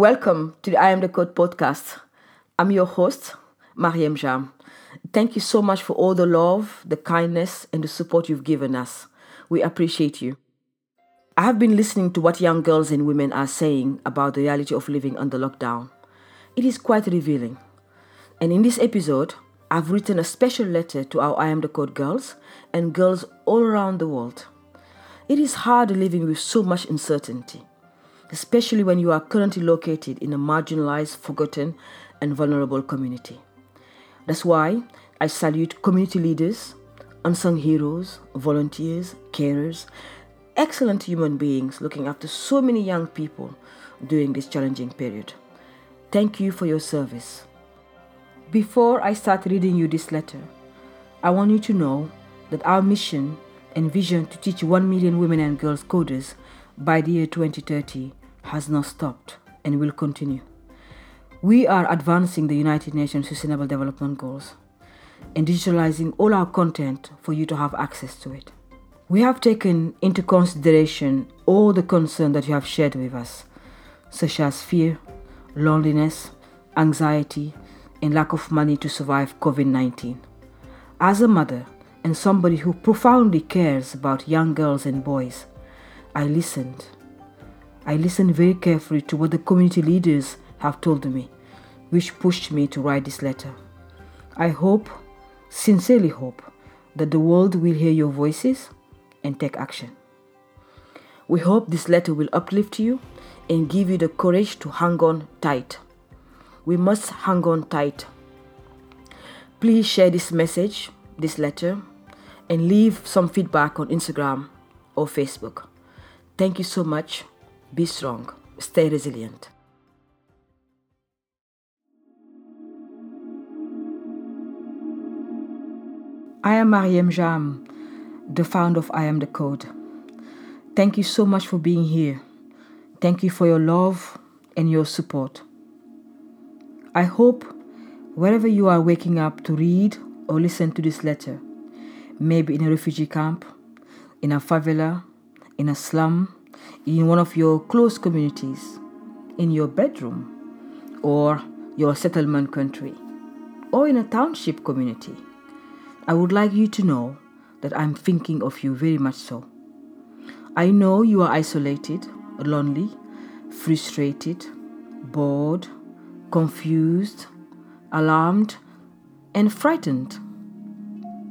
Welcome to the I Am the Code podcast. I'm your host, Marieme Jamme. Thank you so much for all the love, the kindness, and the support you've given us. We appreciate you. I have been listening to what young girls and women are saying about the reality of living under lockdown. It is quite revealing. And in this episode, I've written a special letter to our I Am the Code girls and girls all around the world. It is hard living with so much uncertainty, especially when you are currently located in a marginalized, forgotten, and vulnerable community. That's why I salute community leaders, unsung heroes, volunteers, carers, excellent human beings looking after so many young people during this challenging period. Thank you for your service. Before I start reading you this letter, I want you to know that our mission and vision to teach 1 million women and girls coders by the year 2030 has not stopped and will continue. We are advancing the United Nations Sustainable Development Goals and digitalizing all our content for you to have access to it. We have taken into consideration all the concerns that you have shared with us, such as fear, loneliness, anxiety, and lack of money to survive COVID 19. As a mother and somebody who profoundly cares about young girls and boys, I listened. I listened very carefully to what the community leaders have told me, which pushed me to write this letter. I hope, sincerely hope, that the world will hear your voices and take action. We hope this letter will uplift you and give you the courage to hang on tight we must hang on tight. Please share this message, this letter, and leave some feedback on Instagram or Facebook. Thank you so much. Be strong. Stay resilient. I am Marieme Jamme, the founder of I Am the Code. Thank you so much for being here. Thank you for your love and your support. I hope wherever you are waking up to read or listen to this letter, maybe in a refugee camp, in a favela, in a slum, in one of your close communities, in your bedroom, or your settlement country, or in a township community, I would like you to know that I'm thinking of you very much so. I know you are isolated, lonely, frustrated, bored, confused, alarmed, and frightened,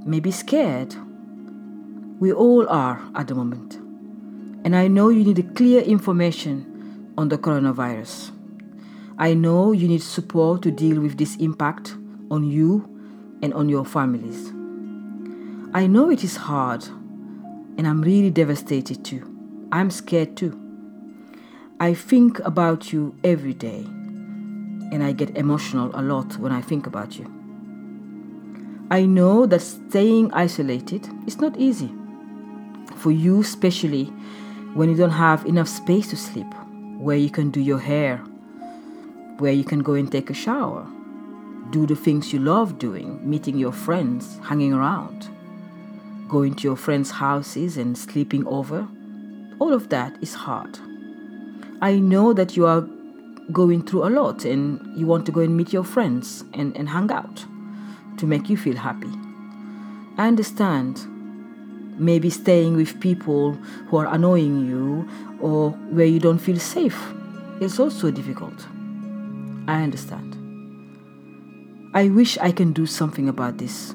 maybe scared. We all are at the moment. And I know you need clear information on the coronavirus. I know you need support to deal with this impact on you and on your families. I know it is hard, and I'm really devastated too. I'm scared too. I think about you every day and I get emotional a lot when I think about you. I know that staying isolated is not easy. For you, especially when you don't have enough space to sleep, where you can do your hair, where you can go and take a shower, do the things you love doing, meeting your friends, hanging around, going to your friends' houses and sleeping over. All of that is hard. I know that you are going through a lot and you want to go and meet your friends and, and hang out to make you feel happy. I understand maybe staying with people who are annoying you or where you don't feel safe is also difficult. I understand. I wish I can do something about this,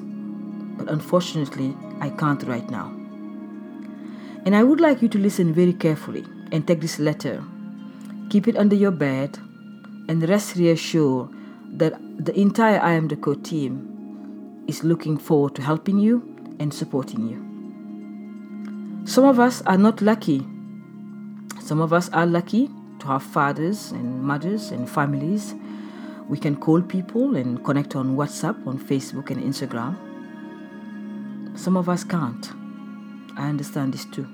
but unfortunately, I can't right now. And I would like you to listen very carefully and take this letter, keep it under your bed, and rest reassured that the entire I Am the team is looking forward to helping you and supporting you. Some of us are not lucky. Some of us are lucky to have fathers and mothers and families. We can call people and connect on WhatsApp, on Facebook, and Instagram. Some of us can't. I understand this too.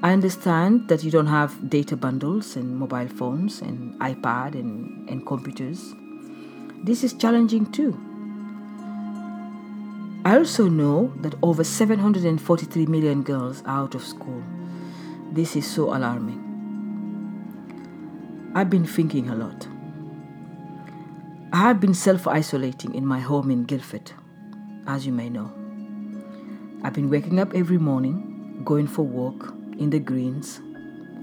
I understand that you don't have data bundles and mobile phones and iPad and, and computers. This is challenging too. I also know that over 743 million girls are out of school. This is so alarming. I've been thinking a lot. I have been self isolating in my home in Guildford, as you may know. I've been waking up every morning, going for walk in the greens.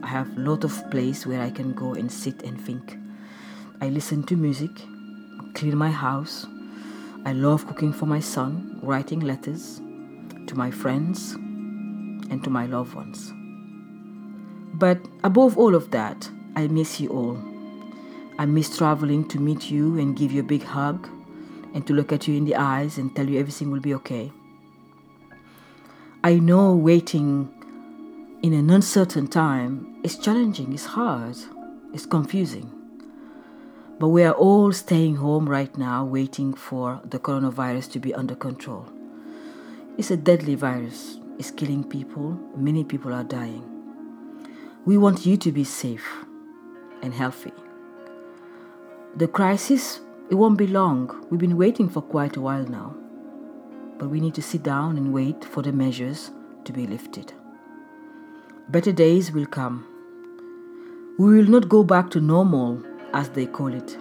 I have a lot of place where I can go and sit and think. I listen to music, clean my house. I love cooking for my son, writing letters to my friends and to my loved ones. But above all of that, I miss you all. I miss traveling to meet you and give you a big hug and to look at you in the eyes and tell you everything will be okay. I know waiting in an uncertain time is challenging, it's hard, it's confusing. But we are all staying home right now waiting for the coronavirus to be under control. It's a deadly virus, it's killing people, many people are dying. We want you to be safe and healthy. The crisis, it won't be long. We've been waiting for quite a while now. But we need to sit down and wait for the measures to be lifted. Better days will come. We will not go back to normal, as they call it,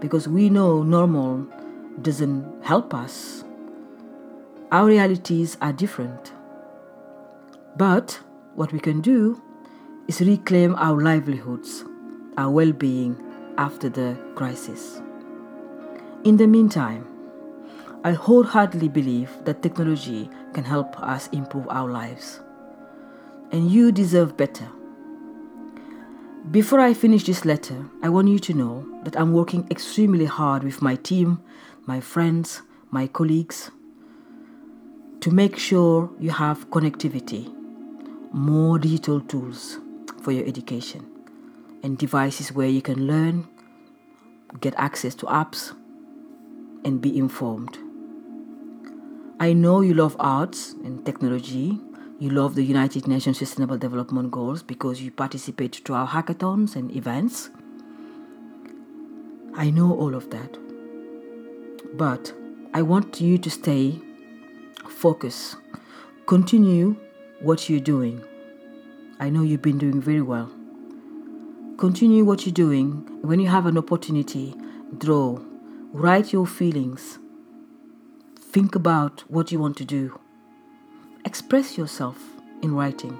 because we know normal doesn't help us. Our realities are different. But what we can do is reclaim our livelihoods, our well being after the crisis. In the meantime, I wholeheartedly believe that technology can help us improve our lives. And you deserve better. Before I finish this letter, I want you to know that I'm working extremely hard with my team, my friends, my colleagues to make sure you have connectivity, more digital tools for your education, and devices where you can learn, get access to apps, and be informed. I know you love arts and technology. You love the United Nations Sustainable Development Goals because you participate to our hackathons and events. I know all of that. But I want you to stay focused. Continue what you're doing. I know you've been doing very well. Continue what you're doing. When you have an opportunity, draw, write your feelings, Think about what you want to do. Express yourself in writing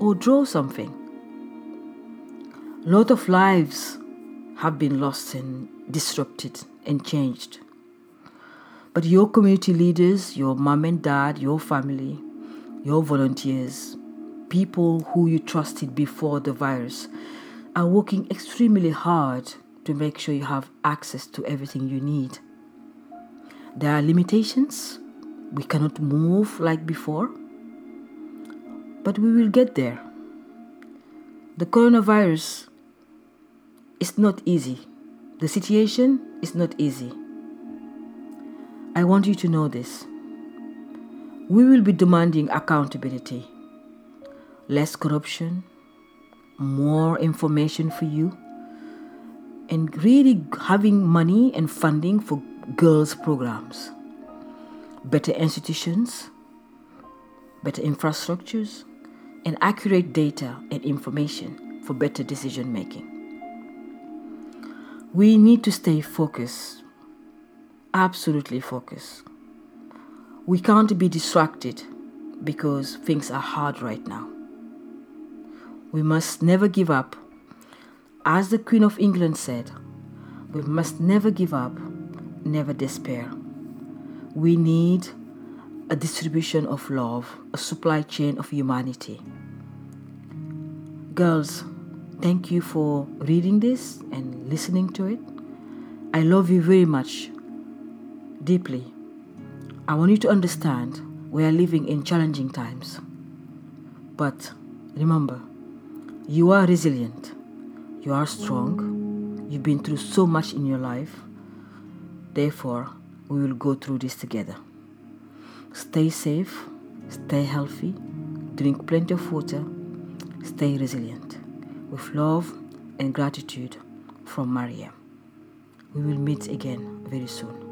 or draw something. A lot of lives have been lost and disrupted and changed. But your community leaders, your mom and dad, your family, your volunteers, people who you trusted before the virus, are working extremely hard to make sure you have access to everything you need. There are limitations. We cannot move like before. But we will get there. The coronavirus is not easy. The situation is not easy. I want you to know this. We will be demanding accountability, less corruption, more information for you, and really having money and funding for girls' programs, better institutions, better infrastructures, and accurate data and information for better decision making. We need to stay focused, absolutely focused. We can't be distracted because things are hard right now. We must never give up. As the Queen of England said, we must never give up never despair. We need a distribution of love, a supply chain of humanity. Girls, thank you for reading this and listening to it. I love you very much, deeply. I want you to understand we are living in challenging times. But remember, you are resilient, you are strong, you've been through so much in your life Therefore, we will go through this together. Stay safe, stay healthy, drink plenty of water, stay resilient. With love and gratitude from Maria. We will meet again very soon.